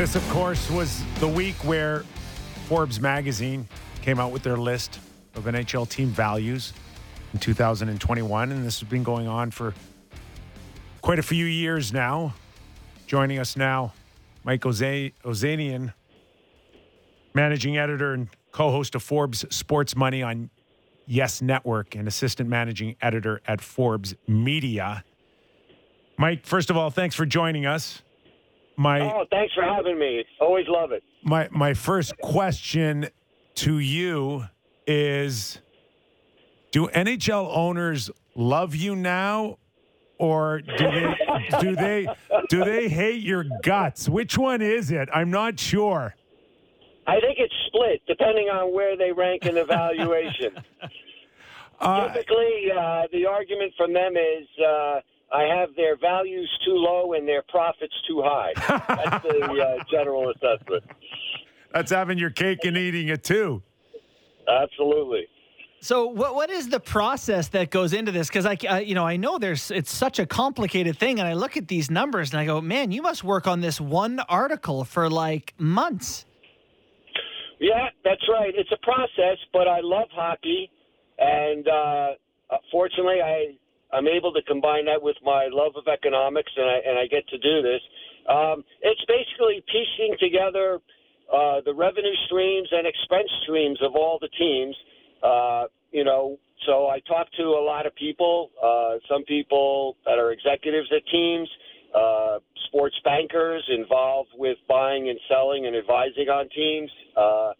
This, of course, was the week where Forbes magazine came out with their list of NHL team values in 2021. And this has been going on for quite a few years now. Joining us now, Mike Oza- Ozanian, managing editor and co host of Forbes Sports Money on Yes Network and assistant managing editor at Forbes Media. Mike, first of all, thanks for joining us. My Oh, thanks for having me. Always love it. my my first question to you is do NHL owners love you now or do they do they do they hate your guts? Which one is it? I'm not sure. I think it's split depending on where they rank in the valuation. Uh, Typically, uh, the argument from them is uh, I have their values too low and their profits too high. That's the uh, general assessment. that's having your cake and eating it too. Absolutely. So what what is the process that goes into this? Because I, I, you know, I know there's it's such a complicated thing, and I look at these numbers and I go, man, you must work on this one article for like months. Yeah, that's right. It's a process, but I love hockey, and uh, fortunately, I I'm able to combine that with my love of economics, and I and I get to do this. Um, it's basically piecing together uh, the revenue streams and expense streams of all the teams. Uh, you know, so I talk to a lot of people. Uh, some people that are executives at teams, uh, sports bankers involved with buying and selling and advising on teams, uh,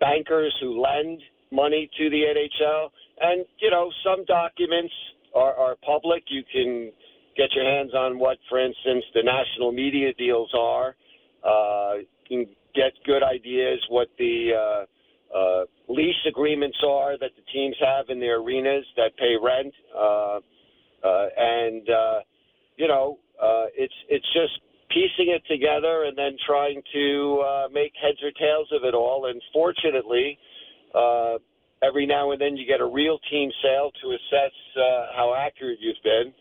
bankers who lend money to the NHL, and you know, some documents are, are public. You can get your hands on what, for instance, the national media deals are. Uh, you can get good ideas what the uh, uh, lease agreements are that the teams have in their arenas that pay rent, uh, uh, and uh, you know, uh, it's it's just piecing it together and then trying to uh, make heads or tails of it all. And fortunately, uh, every now and then you get a real team sale to assess uh, how accurate you've been.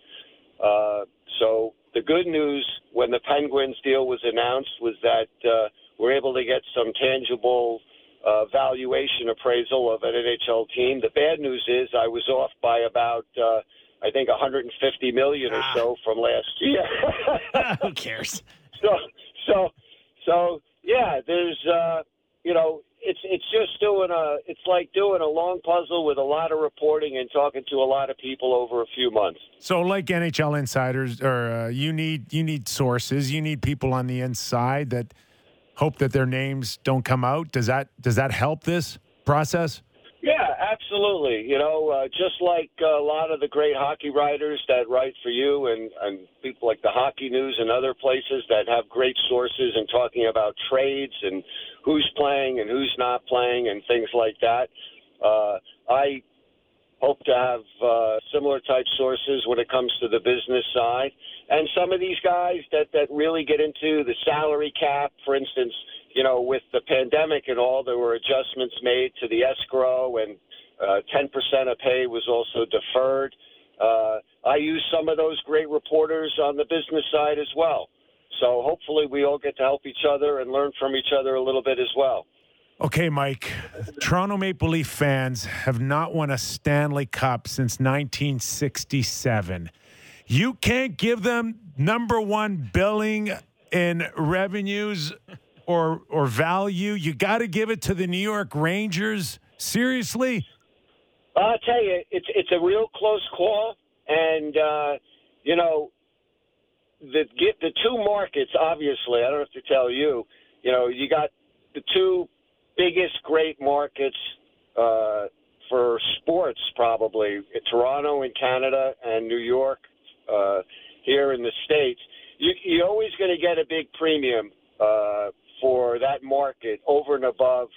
Uh, so the good news when the Penguins deal was announced was that uh, we're able to get some tangible uh, valuation appraisal of an NHL team. The bad news is I was off by about uh, I think 150 million or so from last year. Who cares? so so so yeah, there's uh, you know it's it's just doing a it's like doing a long puzzle with a lot of reporting and talking to a lot of people over a few months. So, like NHL insiders, or uh, you need you need sources, you need people on the inside that hope that their names don't come out. Does that does that help this process? Yeah, absolutely. You know, uh, just like a lot of the great hockey writers that write for you, and and people like the Hockey News and other places that have great sources and talking about trades and who's playing and who's not playing and things like that. Uh, I hope to have uh, similar type sources when it comes to the business side. And some of these guys that, that really get into the salary cap, for instance, you know, with the pandemic and all, there were adjustments made to the escrow, and uh, 10% of pay was also deferred. Uh, I use some of those great reporters on the business side as well. So hopefully we all get to help each other and learn from each other a little bit as well. Okay, Mike. Toronto Maple Leaf fans have not won a Stanley Cup since 1967. You can't give them number one billing in revenues or or value. You got to give it to the New York Rangers. Seriously? I'll tell you, it's it's a real close call, and uh, you know, the get the two markets. Obviously, I don't have to tell you. You know, you got the two biggest great markets uh, for sports, probably Toronto in Canada and New York uh, here in the states. You, you're always going to get a big premium uh, for that market over and above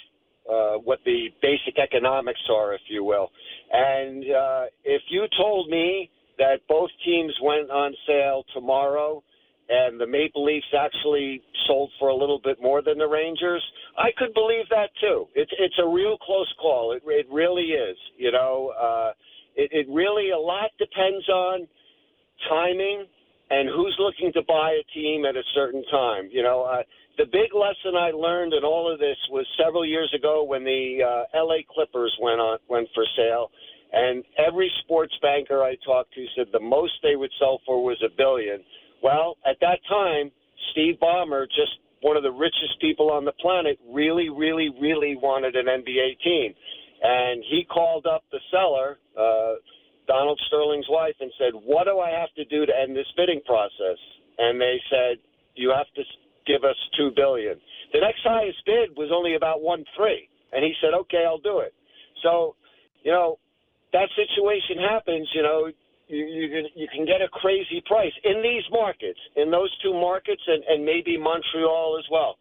uh, what the basic economics are, if you will. And uh, if you told me that both teams went on sale tomorrow and the Maple Leafs actually sold for a little bit more than the Rangers, I could believe that too. It's it's a real close call. It it really is. You know, uh, it, it really a lot depends on timing and who's looking to buy a team at a certain time. You know, uh, the big lesson I learned in all of this was several years ago when the uh, L.A. Clippers went on went for sale, and every sports banker I talked to said the most they would sell for was a billion. Well, at that time, Steve Ballmer, just one of the richest people on the planet, really, really, really wanted an NBA team, and he called up the seller. Uh, Donald Sterling's wife and said, "What do I have to do to end this bidding process?" And they said, "You have to give us two billion. The next highest bid was only about one three, and he said, "Okay, I'll do it." So, you know, that situation happens. You know, you you can, you can get a crazy price in these markets, in those two markets, and, and maybe Montreal as well.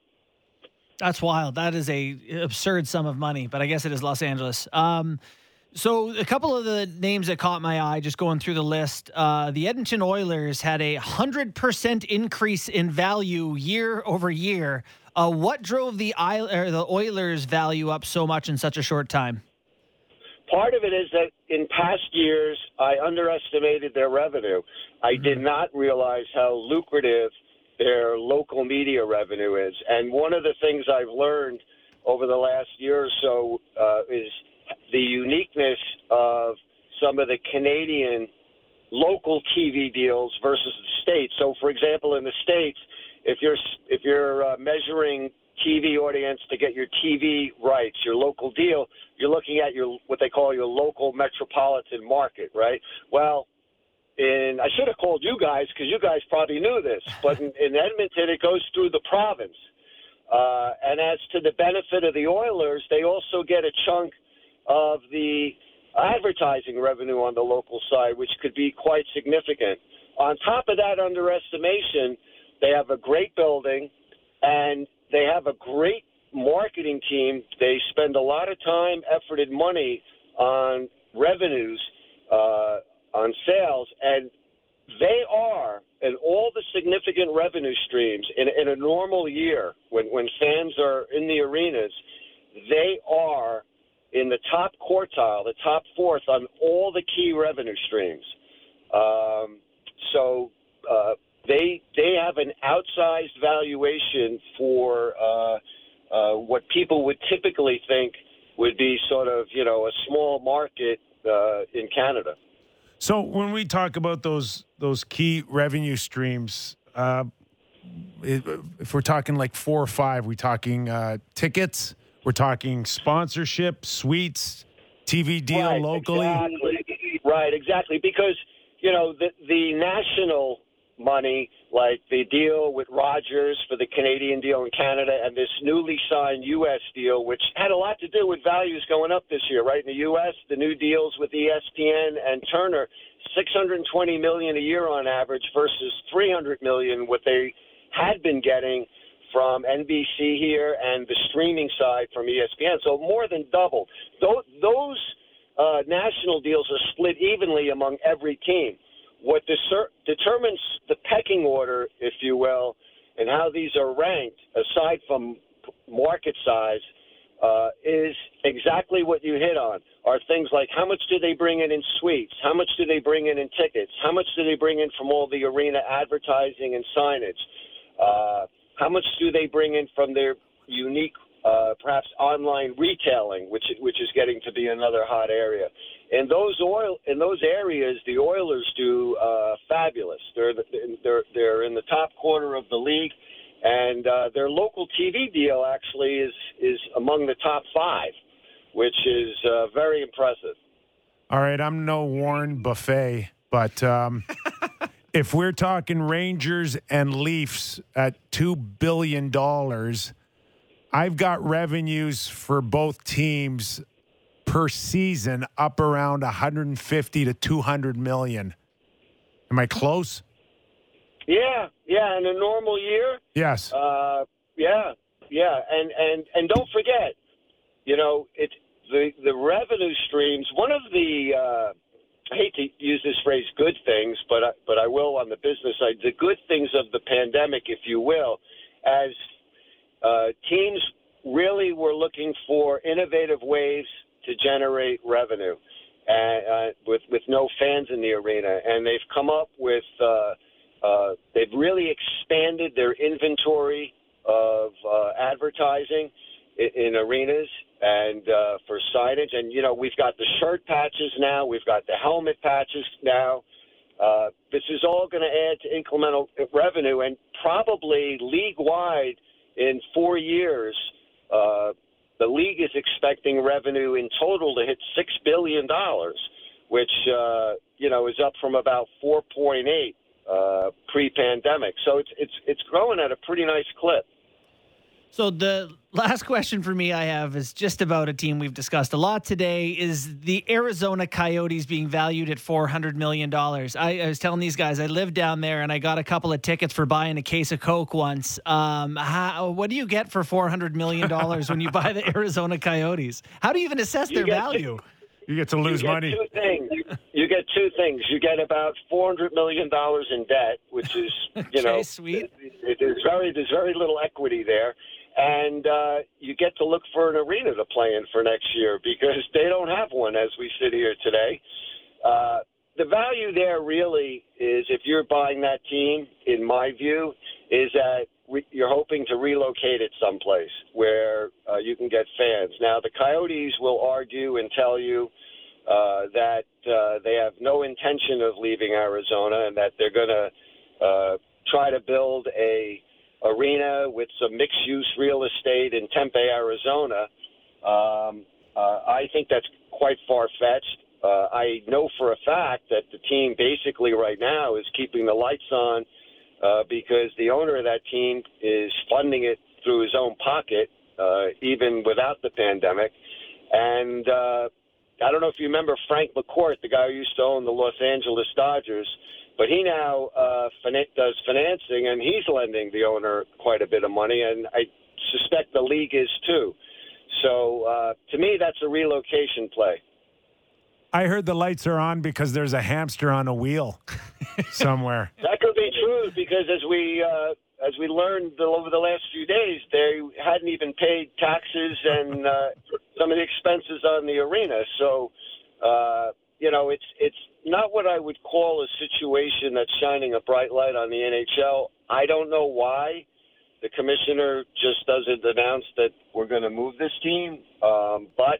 That's wild. That is a absurd sum of money, but I guess it is Los Angeles. Um, so, a couple of the names that caught my eye, just going through the list, uh, the Edmonton Oilers had a hundred percent increase in value year over year. Uh, what drove the the Oilers' value up so much in such a short time? Part of it is that in past years I underestimated their revenue. I mm-hmm. did not realize how lucrative their local media revenue is, and one of the things I've learned over the last year or so uh, is the uniqueness of some of the Canadian local TV deals versus the states. So, for example, in the states, if you're if you're uh, measuring TV audience to get your TV rights, your local deal, you're looking at your what they call your local metropolitan market, right? Well, in I should have called you guys because you guys probably knew this, but in, in Edmonton it goes through the province. Uh, and as to the benefit of the Oilers, they also get a chunk of the advertising revenue on the local side, which could be quite significant. On top of that underestimation, they have a great building and they have a great marketing team. They spend a lot of time, effort, and money on revenues, uh, on sales, and they are, in all the significant revenue streams in, in a normal year when, when fans are in the arenas, they are in the top quartile, the top fourth on all the key revenue streams. Um, so uh, they they have an outsized valuation for uh, uh, what people would typically think would be sort of you know a small market uh, in Canada. So when we talk about those those key revenue streams, uh, if we're talking like four or five, we're talking uh, tickets we're talking sponsorship, suites, TV deal right, locally. Exactly. Right, exactly. Because you know the the national money, like the deal with Rogers for the Canadian deal in Canada, and this newly signed U.S. deal, which had a lot to do with values going up this year. Right in the U.S., the new deals with ESPN and Turner, 620 million a year on average versus 300 million what they had been getting from NBC here and the streaming side from ESPN. So more than doubled. Those uh, national deals are split evenly among every team. What deser- determines the pecking order, if you will, and how these are ranked, aside from market size, uh, is exactly what you hit on. Are things like how much do they bring in in suites? How much do they bring in in tickets? How much do they bring in from all the arena advertising and signage? Uh, how much do they bring in from their unique, uh, perhaps online retailing, which which is getting to be another hot area? In those oil in those areas, the Oilers do uh, fabulous. They're they're they're in the top quarter of the league, and uh, their local TV deal actually is is among the top five, which is uh, very impressive. All right, I'm no Warren Buffett, but um, if we're talking Rangers and Leafs at $2 billion, I've got revenues for both teams per season up around 150 to 200 million. Am I close? Yeah, yeah. In a normal year, yes. Uh, yeah, yeah, and and and don't forget, you know, it's the the revenue streams. One of the uh, I hate to use this phrase "good things," but I, but I will on the business side. The good things of the pandemic, if you will, as uh, teams really were looking for innovative ways to generate revenue, uh, with with no fans in the arena, and they've come up with uh, Uh, they've really expanded their inventory of uh, advertising in, in arenas and uh, for signage. And you know, we've got the shirt patches now. We've got the helmet patches now. Uh, this is all going to add to incremental revenue, and probably league wide in four years, uh, the league is expecting revenue in total to hit six billion dollars, which uh, you know is up from about four point eight uh, pre-pandemic. So it's it's it's growing at a pretty nice clip. So the last question for me I have is just about a team we've discussed a lot today is the Arizona Coyotes being valued at 400 million dollars. I, I, was telling these guys I lived down there and I got a couple of tickets for buying a case of Coke once. Um, how, what do you get for 400 million dollars when you buy the Arizona Coyotes? How do you even assess You their get value? You get to lose you get money. Two things. You get two things. You get about four hundred million dollars in debt, which is you know Okay, sweet. it- There's very there's very little equity there, and uh, you get to look for an arena to play in for next year because they don't have one as we sit here today. Uh, the value there really is if you're buying that team, in my view, is that re- you're hoping to relocate it someplace where uh, you can get fans. Now, the Coyotes will argue and tell you uh, that uh, they have no intention of leaving Arizona and that they're going to uh, try to build a arena with some mixed-use real estate in Tempe, Arizona. Um, uh, I think that's quite far-fetched. Uh, I know for a fact that the team basically right now is keeping the lights on uh, because the owner of that team is funding it through his own pocket, uh, even without the pandemic. And uh, I don't know if you remember Frank McCourt, the guy who used to own the Los Angeles Dodgers, but he now uh, fin- does financing and he's lending the owner quite a bit of money, and I suspect the league is too. So uh, to me, that's a relocation play. I heard the lights are on because there's a hamster on a wheel somewhere. That could be true because as we uh, as we learned over the last few days, they hadn't even paid taxes and uh, some of the expenses on the arena. So, uh, you know, it's it's not what I would call a situation that's shining a bright light on the NHL. I don't know why the commissioner just doesn't announce that we're going to move this team, um, but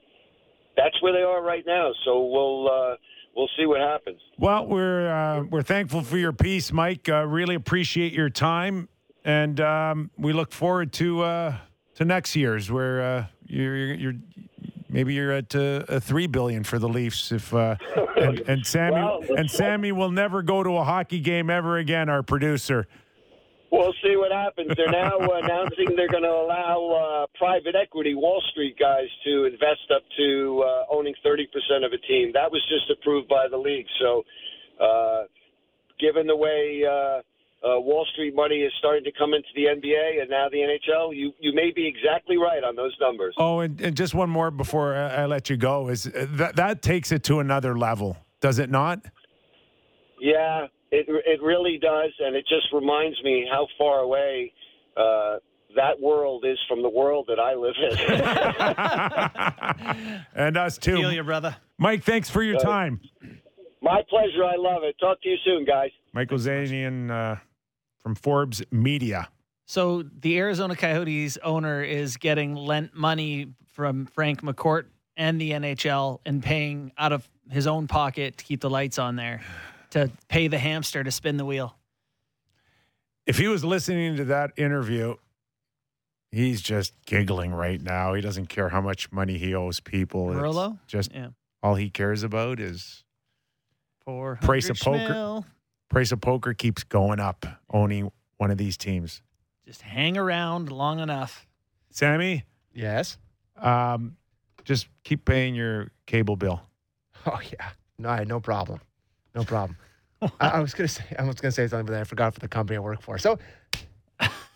that's where they are right now. So we'll uh, we'll see what happens. Well, we're uh, we're thankful for your piece, Mike. Uh, really appreciate your time, and um, we look forward to uh, to next year's where uh, you're, you're, you're maybe you're at uh, a three billion for the Leafs. If uh, and, and Sammy Well, and Sammy will never go to a hockey game ever again. Our producer. We'll see what happens. They're now announcing they're going to allow uh, private equity, Wall Street guys, to invest up to uh, owning 30% of a team. That was just approved by the league. So, uh, given the way uh, uh, Wall Street money is starting to come into the NBA and now the NHL, you, you may be exactly right on those numbers. Oh, and, and just one more before I, I let you go is uh, that that takes it to another level, does it not? Yeah, it it really does, and it just reminds me how far away uh, that world is from the world that I live in. and us too. Feel you, brother. Mike, thanks for your time. My pleasure. I love it. Talk to you soon, guys. Mike Ozanian uh, from Forbes Media. So the Arizona Coyotes owner is getting lent money from Frank McCourt and the NHL and paying out of his own pocket to keep the lights on there, to pay the hamster to spin the wheel. If he was listening to that interview, he's just giggling right now. He doesn't care how much money he owes people. It's Rolo? Just Yeah. all he cares about is For Price of poker. price of poker keeps going up owning one of these teams. Just hang around long enough. Sammy, Yes. um, just keep paying your cable bill. Oh yeah. No, I- no problem. No problem. I, I was gonna say I was gonna say something, but then I forgot for the company I work for. So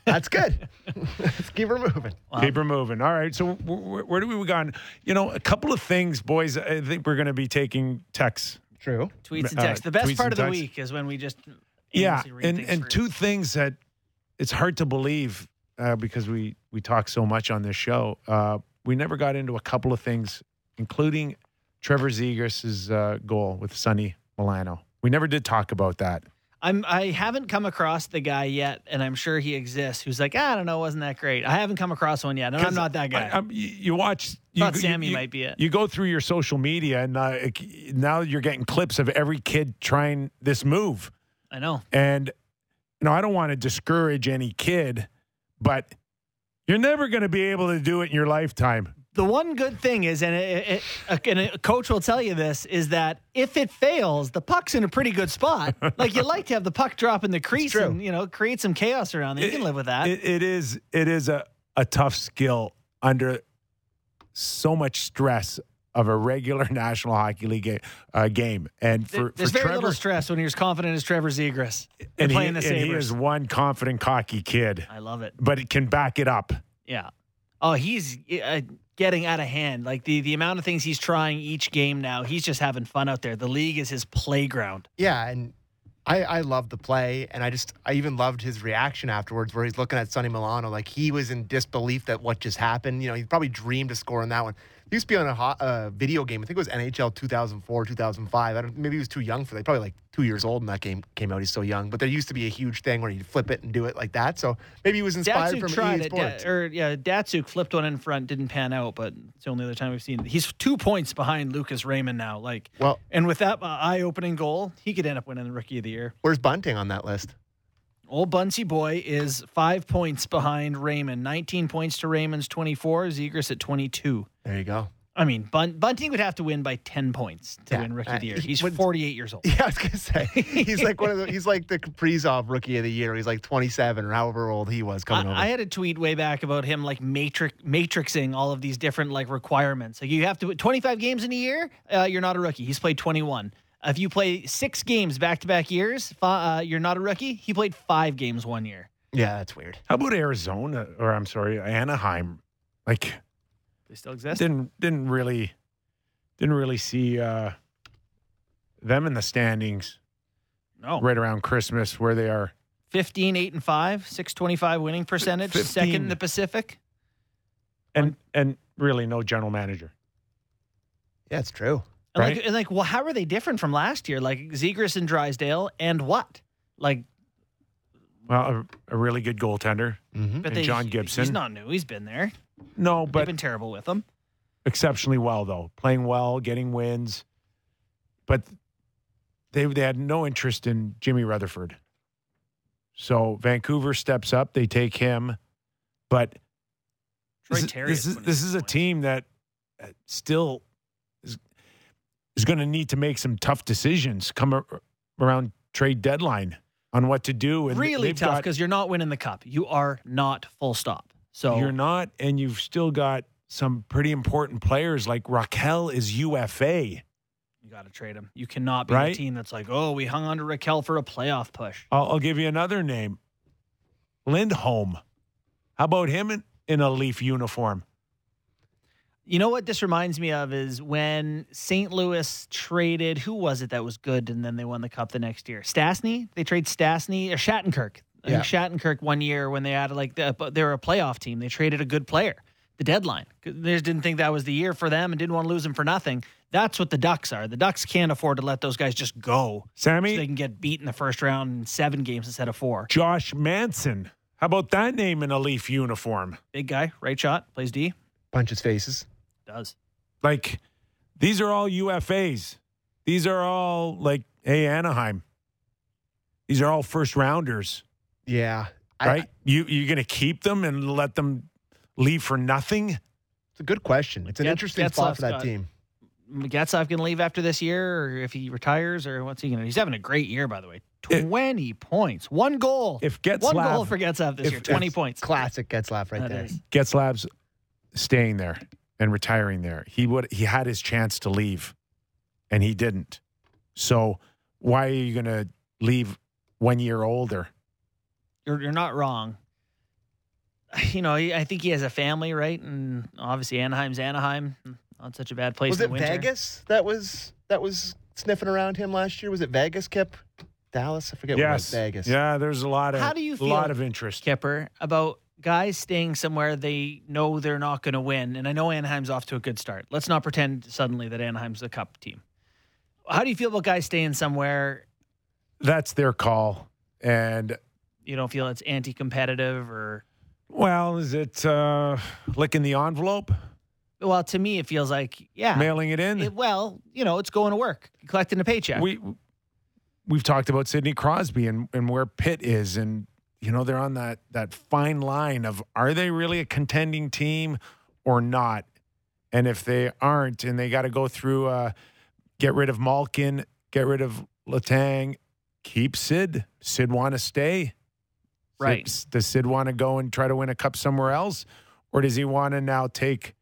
that's good. Let's keep her moving. Keep her moving. All right. So wh- wh- where do we gone? You know, a couple of things, boys. I think we're going to be taking texts. True. Tweets and Uh, texts. The best tweets part of the texts. week is when we just Yeah, read and and for- two things that it's hard to believe uh, because we we talk so much on this show. Uh, we never got into a couple of things, including Trevor Zegras' uh, goal with Sonny Milano. We never did talk about that. I'm I haven't come across the guy yet, and I'm sure he exists. Who's like, I don't know, wasn't that great? I haven't come across one yet, and I'm not that guy. I- you, watch. You, Thought Sammy you- might be it. You go through your social media, and uh, now you're getting clips of every kid trying this move. I know. And you know, I don't want to discourage any kid, but you're never going to be able to do it in your lifetime. The one good thing is, and, it, it, and a coach will tell you this, is that if it fails, the puck's in a pretty good spot. like you like to have the puck drop in the crease and you know create some chaos around there. You can live with that. It, it is. It is a, a tough skill under so much stress of a regular National Hockey League ga- uh, game. And for, There's for very Trevor, little stress when you're as confident as Trevor Zegras and and, he, playing the and he Sabres. is one confident, cocky kid, I love it. but it can back it up. Yeah. Oh, he's uh, getting out of hand. Like the the amount of things he's trying each game now. He's just having fun out there. The league is his playground. Yeah, and I, I loved the play, and I just I even loved his reaction afterwards, where he's looking at Sonny Milano like he was in disbelief that what just happened. You know, he probably dreamed of scoring that one. He used to be on a ho- uh, video game. I think it was NHL 2004, 2005. I don't, maybe he was too young for that. Probably like two years old when that game came out. He's so young. But there used to be a huge thing where you'd flip it and do it like that. So maybe he was inspired Datsyuk from tried it, Da- or yeah, Datsyuk flipped one in front, didn't pan out, but it's the only other time we've seen. it. He's two points behind Lucas Raymond now. Like, well, and with that uh, eye-opening goal, he could end up winning the Rookie of the Year. where's Bunting on that list? Old Bunsey boy is five points behind Raymond. 19 points to Raymond's 24. Zegras at 22. There you go. I mean, Bun- Bunting would have to win by 10 points to Yeah, win Rookie of the uh, Year. He's would- 48 years old. Yeah, I was gonna say he's like one of the he's like the Kaprizov Rookie of the Year. He's like 27 or however old he was coming over. I, I had a tweet way back about him like matrix matrixing all of these different like requirements. Like you have to 25 games in a year, uh, you're not a rookie. He's played 21. If you play six games back to back years, fi- uh, you're not a rookie. He played five games one year. yeah, that's weird. How about Arizona, or I'm sorry, Anaheim? Like, They still exist. didn't didn't really didn't really see uh, them in the standings No. right around Christmas where they are. 15, 8, and 5, 625 winning percentage, second in the Pacific. and and really no general manager. Yeah, it's true. And Right. like, and like, well, how are they different from last year? Like Zegras and Drysdale, and what? Like, Well, a, a really good goaltender. Mm-hmm. but they, John Gibson. He's not new. He's been there. No, but They've been terrible with them. exceptionally well though, playing well, getting wins. But they they had no interest in Jimmy Rutherford. So Vancouver steps up. They take him, but Troy this, Terry this is is this is a team that uh, still is is going to need to make some tough decisions come around trade deadline on what to do. And really tough because you're not winning the cup. You are not full stop. So You're not, and you've still got some pretty important players like Rakell is UFA. you got to trade him. You cannot be Right? a team that's like, oh, we hung on to Rakell for a playoff push. I'll, I'll give you another name, Lindholm. How about him in, in a Leaf uniform? You know what this reminds me of is when St. Louis traded, who was it that was good and then they won the cup the next year? Stastny? They trade Stastny or Shattenkirk. I Yeah. Shattenkirk one year when they added like the, but they were a playoff team. They traded a good player. The deadline. They just didn't think that was the year for them and didn't want to lose him for nothing. That's what the Ducks are. The Ducks can't afford to let those guys just go. Sammy, So they can get beat in the first round in seven games instead of four. Josh Manson. How about that name in a Leaf uniform? Big guy, right shot, plays D. Punches faces. Does. Like, these are all UFAs. These are all like, hey, Anaheim. These are all first rounders, Yeah. I- right? you you're gonna keep them and let them leave for nothing? it's a good question. It's an Get- interesting spot for that got- team. Getzlaf can leave after this year, or if he retires, or what's he going to? He's having a great year, by the way. It- Twenty points, one goal, If one goal for Getzlaf this If- year. Twenty points. Classic Getzlaf right That there. is. Getzlaf's staying there and retiring there. He would he had his chance to leave, and he didn't. So why are you going to leave one year older? You're, you're not wrong. You know, I think he has a family, right? And obviously, Anaheim's Anaheim. Not such a bad place Was in it the winter. Vegas that was that was sniffing around him last year? Was it Vegas, Kip? Dallas? I forget what yes, Vegas. Yeah, there's a lot of How do you a lot of interest. Kipper, about guys staying somewhere they know they're not going to win. And I know Anaheim's off to a good start. Let's not pretend suddenly that Anaheim's the cup team. How do you feel about guys staying somewhere that's their call. And You don't feel it's anti-competitive or well, is it uh, licking the envelope, well, to me it feels like yeah. mailing it in? It- well, you know, it's going to work, collecting a paycheck. we we've talked about Sidney Crosby and, and where Pitt is, and you know they're on that that fine line of are they really a contending team or not? And if they aren't, and they got to go through, uh, get rid of Malkin, get rid of Letang, keep Sid. Sid want to stay, Right. Sid- does Sid want to go and try to win a cup somewhere else, or does he want to now take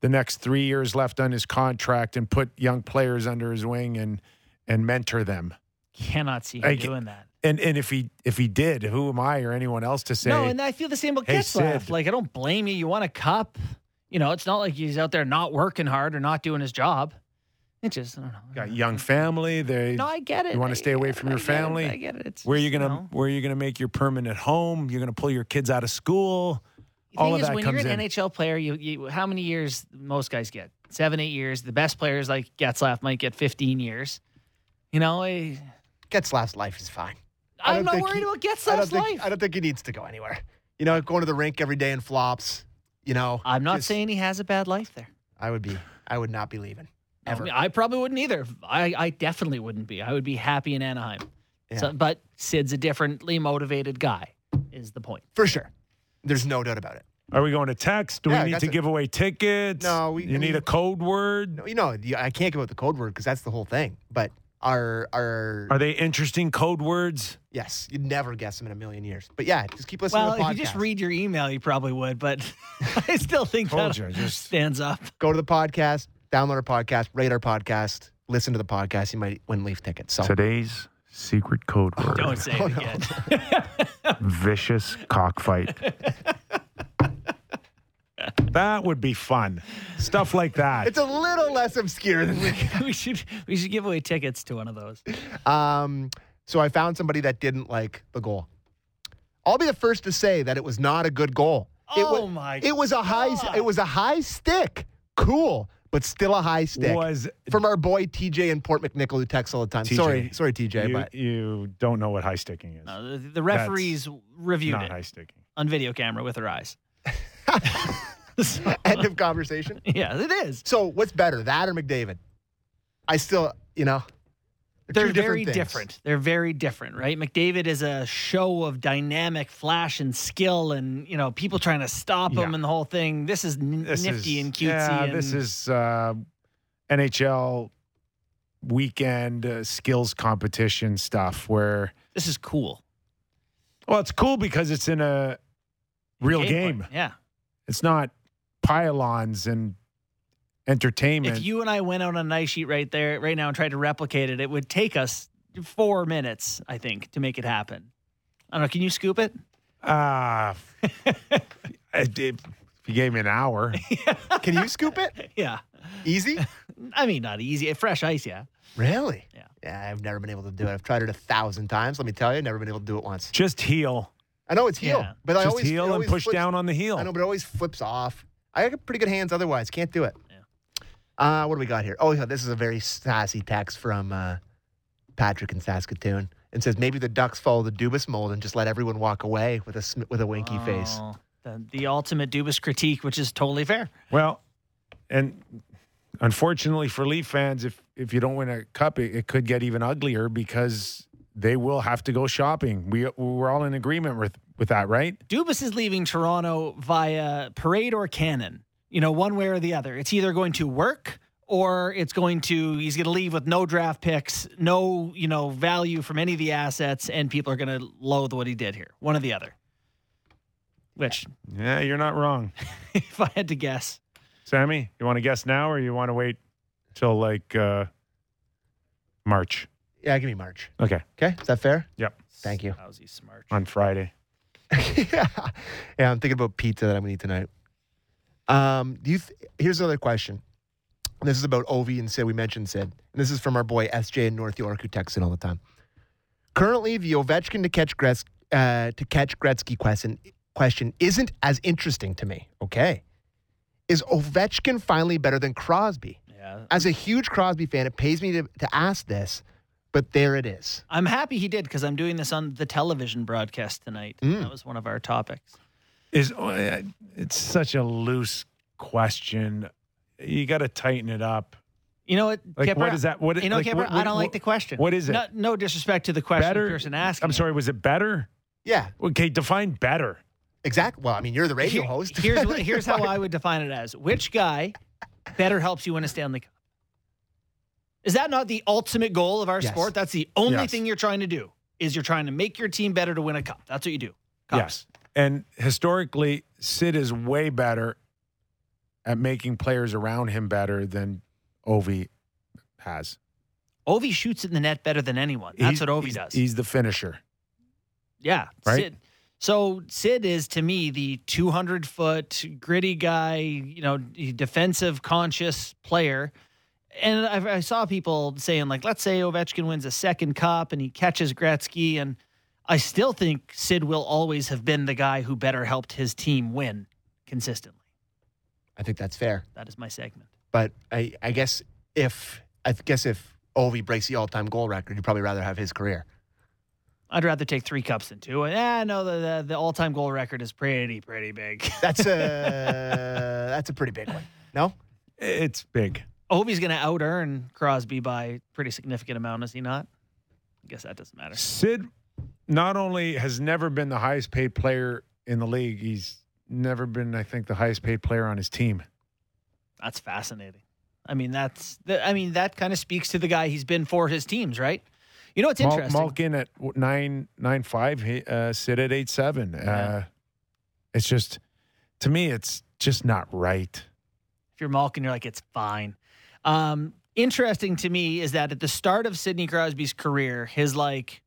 the next three years left on his contract and put young players under his wing and and mentor them? cannot see him I- doing that. And and if he if he did, who am I or anyone else to say? no, and I feel the same about "Hey, Getzlaf. Sid." Like I don't blame you. You want a cup. You know, it's not like he's out there not working hard or not doing his job. It just I don't know. got young family. They No, I get it. You wanna stay get away it. from I your get it. family? I get it. It's where are you gonna know. where are you gonna make your permanent home? You're gonna pull your kids out of school. The All thing of is, that when you're an in. NHL player, you, you how many years most guys get? Seven, eight years. The best players like Getzlaf might get 15 years. You know, I, Getzlaf's life is fine. I I'm don't worried he- about I don't think life. I don't think he needs to go anywhere. You know, going to the rink every day in flops. You know, I'm not just- saying he has a bad life there. I would be. I would not be leaving. Ever. I, mean, I probably wouldn't either. I, I definitely wouldn't be. I would be happy in Anaheim. Yeah. So, but Sid's a differently motivated guy, is the point. For sure. There's no doubt about it. Are we going to text? Do Yeah, we need to a- give away tickets? No, we- You I need a code word. No, you know, I can't give out the code word because that's the whole thing. But our our Are they interesting code words? yes, you'd never guess them in a million years. But yeah, just keep listening Well, to the podcast. if you just read your email, you probably would, but I still think Told that you, just- stands up. Go to the podcast, download our podcast, rate our podcast, listen to the podcast. You might win Leaf tickets. So Today's secret code word: Don't say it again. vicious cockfight. that would be fun. Stuff like that. it's a little less obscure than we should we should give away tickets to one of those. Um, so I found somebody that didn't like the goal. I'll be the first to say that it was not a good goal. it Oh was, my It was a high. God. It was a high stick. Cool, but still a high stick. was from our boy TJ in Port McNicoll who texts all the time. TJ. Sorry, sorry TJ, you, but you don't know what high sticking is. No, the, the referees reviewed Not it high sticking. on video camera with their eyes. So, end of conversation. yeah, it is. So what's better, that or McDavid? I still, you know, They're two very things. different. They're very different, right? McDavid is a show of dynamic flash and skill, and you know people trying to stop him and the whole thing. This is n- This nifty is, and cutesy. Yeah, and this is uh, NHL weekend uh, skills competition stuff where this is cool. well, it's cool because it's in a real Gameplay. game. Yeah. It's not pylons and entertainment. If you and I went out on an ice sheet right there, right now, and tried to replicate it, it would take us four minutes, I think, to make it happen. I don't know. Can you scoop it? Ah, I did- if you gave me an hour, Can you scoop it? Yeah. Easy? I mean, not easy. Fresh ice, yeah. Really? Yeah. Yeah, I've never been able to do it. I've tried it a thousand times. Let me tell you, never been able to do it once. just heel, I know it's heel, Yeah. but I just always it heel and always push flips- down on the heel. I know, but it always flips off. I got pretty good hands otherwise. Can't do it. Yeah. Uh, what do we got here? Oh, yeah, this is a very sassy text from uh, Patrick in Saskatoon. And says maybe the Ducks follow the Dubas mold and just let everyone walk away with a sm- with a winky face. Oh, The, the ultimate Dubas critique, which is totally fair. Well, and unfortunately for Leaf fans, if if you don't win a cup, it, it could get even uglier because they will have to go shopping. We we're all in agreement with with that, right? Dubas is leaving Toronto via parade or cannon. You know, one way or the other. It's either going to work or it's going to he's going to leave with no draft picks, no, you know, value from any of the assets and people are going to loathe what he did here. One or the other. Which Yeah, you're not wrong, if I had to guess, Sammy. You want to guess now, or you want to wait till like uh, March? Yeah, give me March. Okay, Okay, is that fair? yep, Thank you. how's he smart? on Friday. yeah. yeah, I'm thinking about pizza that I'm gonna eat tonight. Um, do you? Th- Here's another question. This is about Ovi and Sid. We mentioned Sid, and this is from our boy SJ in North York, who texts in all the time. Currently, the Ovechkin to catch Gretz, uh, to catch Gretzky question question isn't as interesting to me. Okay, is Ovechkin finally better than Crosby? Yeah. As a huge Crosby fan, it pays me to, to ask this. but there it is. I'm happy he did because I'm doing this on the television broadcast tonight. Mm. That was one of our topics. Is uh, it's such a loose question. You got to tighten it up. You know what? Like, Kipper, what is that? What You know, like, Kipper, what- I don't what- like the question. what is it? No, no disrespect to the question Better person asking. I'm sorry. Was it better? Yeah, Okay, define better. exactly. Well, I mean, you're the radio Here- host. here's what, here's how I would define it as: which guy better helps you win a Stanley Cup? Is that not the ultimate goal of our Yes. sport? That's the only Yes. thing you're trying to do. Is you're trying to make your team better to win a cup. That's what you do. Cups. Yes. And historically, Sid is way better at making players around him better than Ovi has. Ovi shoots in the net better than anyone. That's He's- what Ovi he's- does. He's the finisher. Yeah, Right? Sid. So Sid is to me the 200 foot gritty guy, you know, defensive conscious player. And I, I saw people saying like, let's say Ovechkin wins a second cup and he catches Gretzky, and I still think Sid will always have been the guy who better helped his team win consistently. I think that's fair. That is my segment. But I, I guess if I guess if Ovi breaks the all-time goal record, you'd probably rather have his career. I'd rather take three cups than two. And yeah, no, the, the the all time goal record is pretty pretty big. That's a that's a pretty big one. No, It's big. Ovi's going to out earn Crosby by a pretty significant amount, is he not? I guess that doesn't matter. Sid not only has never been the highest paid player in the league, he's never been, I think, the highest paid player on his team. That's fascinating. I mean, that's the, I mean that kind of speaks to the guy he's been for his teams, right? You know what's Mal- interesting? Malkin at nine nine five, he, uh, Sid at eight seven. Yeah. Uh, it's just to me, it's just not right. if you're Malkin, you're like it's fine. Um, interesting to me is that at the start of Sidney Crosby's career, his like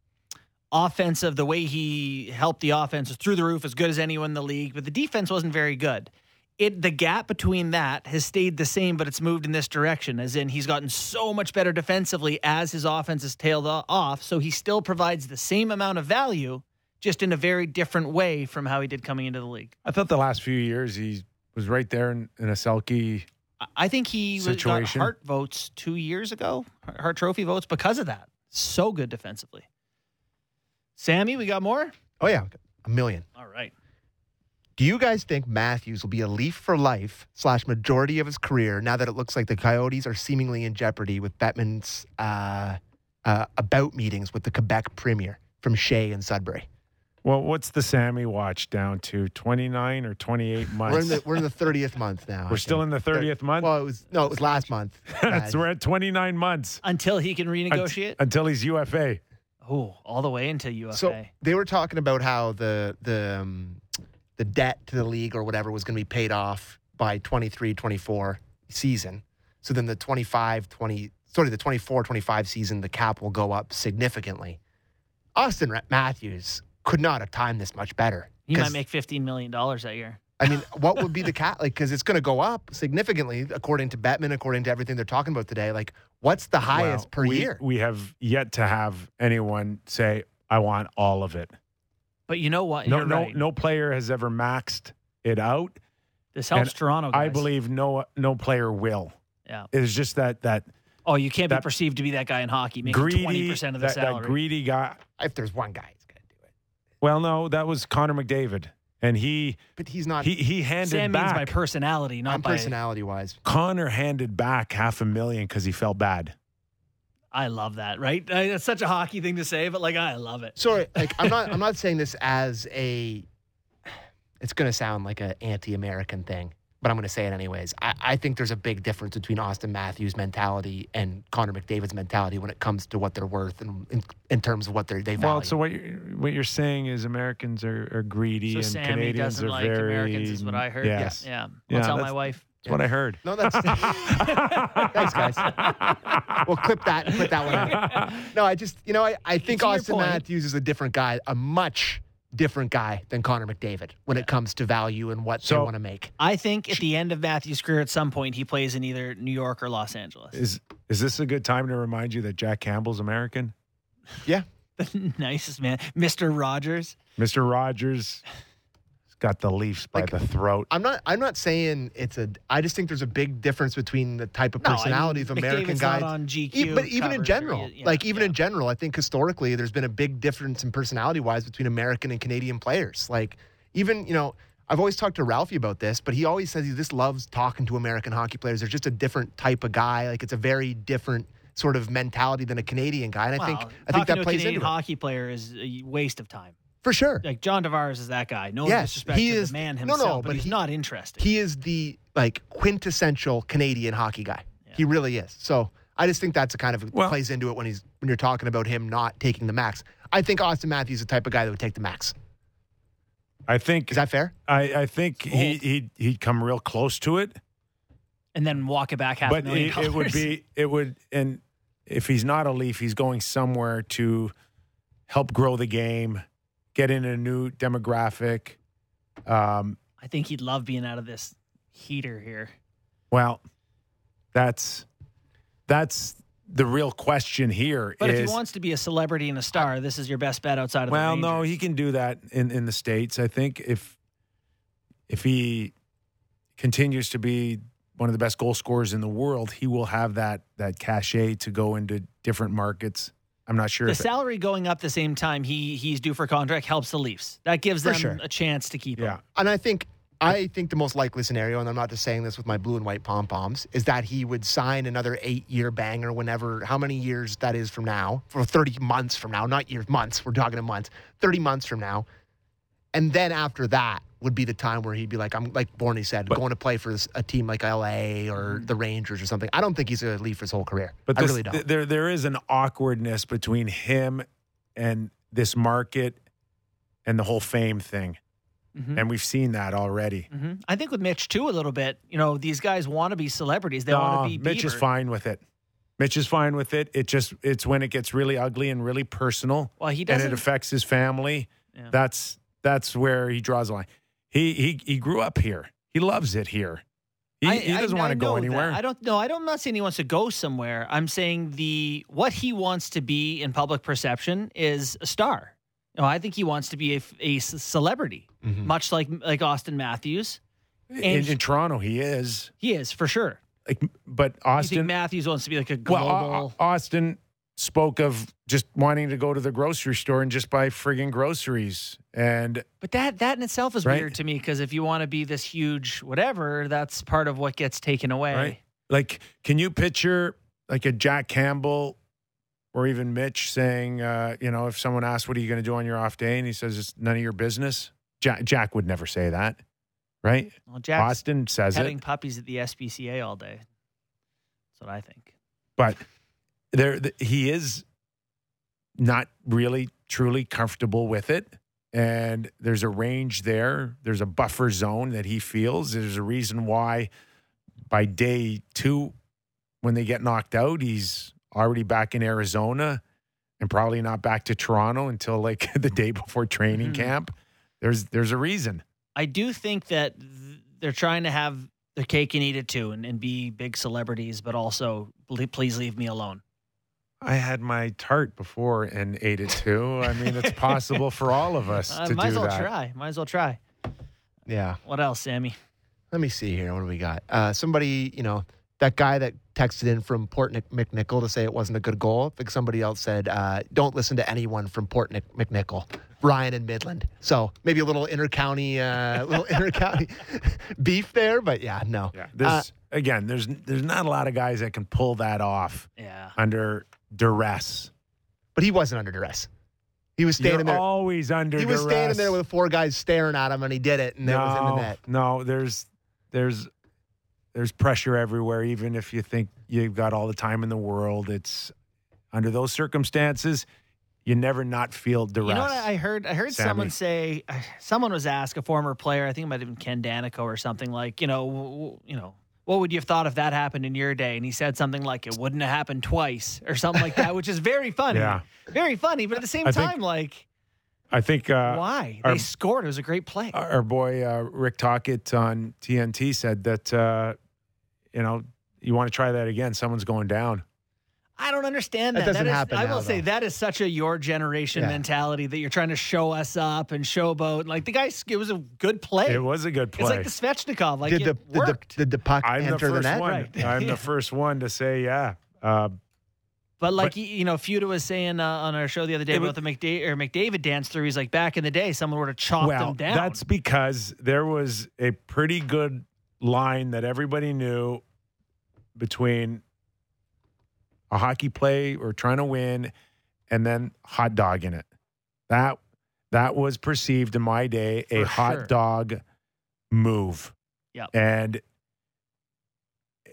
offensive, the way he helped the offense was through the roof, as good as anyone in the league, but the defense wasn't very good. It the gap between that has stayed the same, but it's moved in this direction, as in he's gotten so much better defensively as his offense has tailed off. So he still provides the same amount of value, just in a very different way from how he did coming into the league. I thought the last few years he was right there in, in a Selke. I- think he was, got Situation. Hart votes two years ago, Hart Trophy votes because of that. So good defensively. Sammy, we got more? oh yeah, a million. All right. Do you guys think Matthews will be a Leaf for life slash majority of his career now that it looks like the Coyotes are seemingly in jeopardy with Bettman's uh, uh, about meetings with the Quebec Premier from Shea and Sudbury? Well, what's the Sammy watch down to? 29 or 28 months? We're in the we're in the thirtieth month now. We're still think. in the 30th month? Well, it was no, it was last month. That's Uh, we're at 29 months Until he can unt- renegotiate? until he's UFA. Oh, all the way into UFA. So they were talking about how the the um, the debt to the league or whatever was going to be paid off by 23 24 season. So then the 25 20 sorry the 24 25 season the cap will go up significantly. Auston Matthews could not have timed this much better. he might make $15 million that year. I mean, what would be the cap like cuz it's going to go up significantly according to Bettman according to everything they're talking about today. Like what's the highest Well, per we, year? We have yet to have anyone say, I want all of it. But you know what? No, You're no, right. no player has ever maxed it out. This helps and Toronto guys. I believe no no player will. Yeah. It's just that that Oh, you can't be perceived to be that guy in hockey making greedy 20% of the that, that salary. greedy guy. If there's one guy he's going to do it. Well, no, that was Connor McDavid, and he But he's not he he handed Sam means back. by personality, not on by. personality wise. Connor handed back half a million because he felt bad. I love that, right? I- It's such a hockey thing to say, but like, I love it. sorry like i'm not i'm not saying this as a it's going to sound like an anti-american thing but i'm going to say it anyways I, I think there's a big difference between auston matthews mentality and connor mcdavid's mentality when it comes to what they're worth and in, in terms of what they're, they value Well, so what you're, what you're saying is Americans are, are greedy So and Sammy Canadians doesn't are like very Americans, is what I heard. Yes. Yeah. I'll Yeah, tell my wife. That's what I heard. no that's thanks guys we'll clip that and put that one out no i just you know i, I think austin matthews is a different guy a much different guy than connor mcdavid when it comes to value and what they want to make I think at the end of Matthew's career, at some point, he plays in either New York or Los Angeles. Is is this a good time to remind you that Jack Campbell's American? yeah the nicest man, Mister Rogers. Mr. Rogers got the Leafs by Like, the throat. I'm not. I'm not saying it's a. I just think there's a big difference between the type of No, I mean, personality of American guys. not on GQ E- but even in covers or- general, yeah, like even yeah. in general, I think historically there's been a big difference in personality wise between American and Canadian players. Like even you know. I've always talked to Ralphie about this, but he always says he just loves talking to American hockey players. They're just a different type of guy. Like it's a very different sort of mentality than a Canadian guy, and I think Well, I think talking that to plays a Canadian into it hockey player is a waste of time. For sure. Like John Tavares is that guy. No Yes, disrespect he to is- the man himself, no, but, but he's he- not interested. he is the like quintessential Canadian hockey guy. He really is. So I just think that's a kind of Well- plays into it when he's when you're talking about him not taking the max. I think Auston Matthews is the type of guy that would take the max. I think Is that fair? I, I think he he'd he'd come real close to it, and then walk it back half a but million it, it would be it would and if he's not a Leaf, he's going somewhere to help grow the game, get in a new demographic. Um, I think he'd love being out of this heater here. well, that's that's the real question here. But if he wants to be a celebrity and a star, this is your best bet outside of Well, no, he can do that in, in the states. I think if if he continues to be one of the best goal scorers in the world, he will have that that cachet to go into different markets. I'm not sure the if salary going up the same time he he's due for contract helps the Leafs. That gives them sure. a chance to keep yeah. him. And I think I think the most likely scenario, and I'm not just saying this with my blue and white pom poms, is that he would sign another eight year banger whenever how many years that is from now, for 30 months from now, not years, months. We're talking in months, 30 months from now. And then after that would be the time where he'd be like, I'm like Borney said, But- going to play for a team like LA or the Rangers or something. I don't think he's going to leave for his whole career. But I this, really don't. th- there there is an awkwardness between him and this market and the whole fame thing. Mhm. And we've seen that already. hmm I think with Mitch too a little bit. You know, these guys want to be celebrities. They want to be. Mitch is fine with it. Mitch is fine with it. It just it's when it gets really ugly and really personal. Well, he doesn't. it affects his family. Yeah. That's that's where he draws the line. He he he grew up here. He loves it here. He, I- he doesn't I want to go know that. anywhere. I don't know. I don't. I'm not saying he wants to go somewhere. I'm saying the what he wants to be in public perception is a star. Know, I think he wants to be a, a celebrity, Mhm. much like like Auston Matthews. in, and- in Toronto, he is He is for sure. like, but Auston. Matthews wants to be like a global? Au- Auston spoke of just wanting to go to the grocery store and just buy frigging groceries. And but that that in itself is Right. weird to me because if you want to be this huge whatever, that's part of what gets taken away. right, like, can you picture like a Jack Campbell or even Mitch saying, uh, you know, if someone asks, "What are you going to do on your off day?" and he says, "It's none of your business." Jack, Jack would never say that, right? Well, Jack's Auston says it, puppies at the SPCA all day. That's what I think. but there he is not really truly comfortable with it. And there's a range there. There's a buffer zone that he feels. There's a reason why by day two, when they get knocked out, he's already back in Arizona and probably not back to Toronto until like the day before training Mhm. camp. There's there's a reason. I do think that th- they're trying to have their cake and eat it too, and, and be big celebrities, but also please leave me alone. I had my tart before and ate it too. I mean, it's possible for all of us Uh, to might as well that. try. Might as well try. yeah. What else, Sammy? Let me see here. What do we got? Uh, somebody, you know, that guy that texted in from Port Nic- McNicoll to say it wasn't a good goal. I think somebody else said, uh, don't listen to anyone from Port Nic- McNicoll, Ryan and Midland. So maybe a little intercounty, uh, little intercounty beef there, but yeah, no. Yeah. There's again, there's there's not a lot of guys that can pull that off Yeah. under duress. But he wasn't under duress. He was standing You're there. always under he was duress. standing there with four guys staring at him, and he did it, and no, it was in the net. No, there's there's there's pressure everywhere, even if you think you've got all the time in the world. It's under those circumstances, you never not feel duress. You know what I heard? I heard Sammy. someone say, someone was asked, a former player, I think it might have been Ken Daneyko or something like, you know, w- w- you know, what would you have thought if that happened in your day? And he said something like, it wouldn't have happened twice or something like that, which is very funny. Yeah. Very funny. But at the same I think- time, like, I think uh, why? our- they scored. It was a great play. our our boy uh, Rick Tocchet on TNT said that uh, you know you want to try that again. Someone's going down. I don't understand That that. doesn't is- happen I now, will say that is such a your generation Yeah. mentality that you're trying to show us up and showboat. Like the guy, it was a good play. It was a good play. It's like the Svechnikov. Like did the it did the, worked. did the puck I'm the enter the, first net? one. Right. I'm the first one to say, yeah. Uh, But like But- you you know, Feuda was saying uh, on our show the other day It about the McDavid or McDavid dance through. He's like, back in the day, someone would have chopped well, him down. that's because there was a pretty good line that everybody knew between a hockey play or trying to win and then hot dog in it. That that was perceived in my day a For hot sure. dog move. Yep. And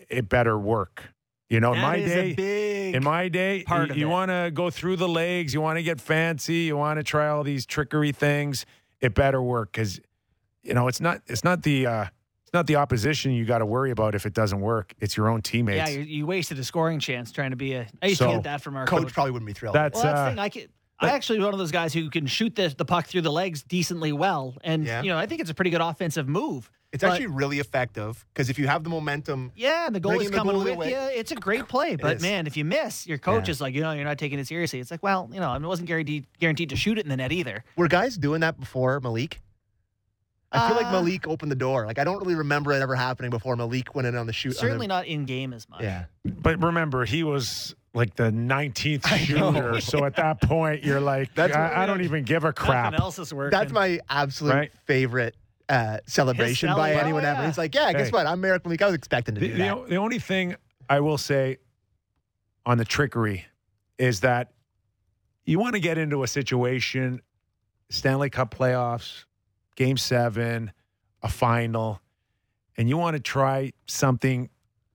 it better work. You know, in my day in my day, of you want to go through the legs, you want to get fancy, you want to try all these trickery things. It better work because you know it's not it's not the uh, it's not the opposition you got to worry about if it doesn't work. It's your own teammates. yeah, you, you wasted a scoring chance trying to be a. I used So, to get that from our Coach coach. probably wouldn't be thrilled. that's Well, that's the uh, thing. I can. I actually one of those guys who can shoot the, the puck through the legs decently well, and Yeah. you know I think it's a pretty good offensive move. it's but- actually really effective because if you have the momentum, Yeah, and the goal is coming goalie with away. you. It's a great play, but man, if you miss, your coach Yeah. is like, you know, you're not taking it seriously. It's like, well, you know, I mean, it wasn't guaranteed guaranteed to shoot it in the net either. were guys doing that before Malik? I feel like Uh, Malik opened the door. Like I don't really remember it ever happening before Malik went in on the shoot. on the- Certainly not in game as much. Yeah. but remember he was like the 19th I shooter, so at that point you're like, That's I, I don't even give a crap. Nothing else is working. That's my absolute Right. favorite uh, celebration by celebra- anyone oh, ever. yeah. He's like, yeah, guess Hey. what? I'm Marek Malik. I was expecting to The, do that. o- the only thing I will say on the trickery is that you want to get into a situation, Stanley Cup playoffs, game seven, a final, and you want to try something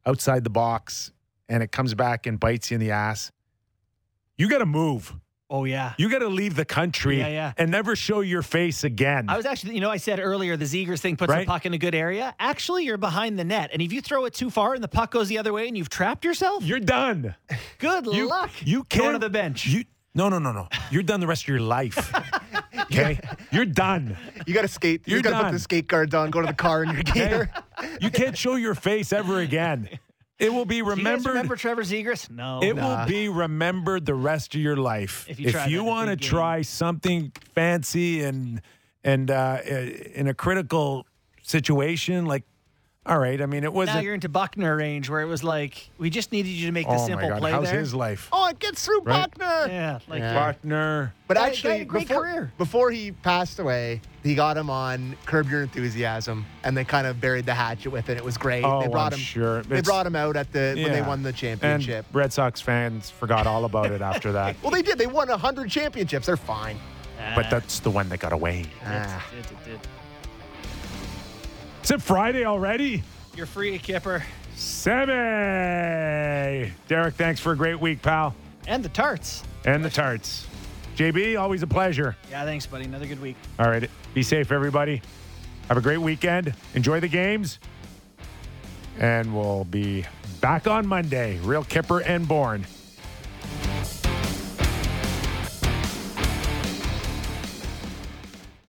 outside the box and it comes back and bites you in the ass. You got to move. oh yeah. You got to leave the country Yeah, yeah. and never show your face again. I was actually, you know, I said earlier the Zegras thing puts Right. the puck in a good area. Actually, you're behind the net, and if you throw it too far and the puck goes the other way and you've trapped yourself, You're done. good You, luck. You can't go to the bench. You no no no no. You're done the rest of your life. Okay, you're done. You got to skate. You You're got to put the skate guards on. Go to the car in your gator. You can't show your face ever again. It will be Do you guys remembered. remember Trevor Zegras? No. it Nah. will be remembered the rest of your life. If you tried that in a want to try something fancy and and uh, in a critical situation, like all right. I mean, it wasn't. you're into Buckner range where it was like we just needed you to make the oh simple my God, play how's there. his life? oh, it gets through Right. Buckner. Yeah, like Yeah. Buckner. But Guy- guy actually, had a great before, career. before he passed away, he got him on Curb Your Enthusiasm, and they kind of buried the hatchet with it. It was great. Oh, they brought I'm him. sure. They It's- brought him out at the when they won the And championship. Red Sox fans forgot all about it after that. well, they did. They won hundred championships. They're fine. But that's the one that got away. Ah. It, it, it. Is it Friday already? You're free, Kyper. Semi. Derek, thanks for a great week, pal. And the tarts. And the tarts. JB, always a pleasure. Yeah, thanks, buddy. Another good week. All right. Be safe, everybody. Have a great weekend. Enjoy the games. And we'll be back on Monday. Real Kyper and Bourne.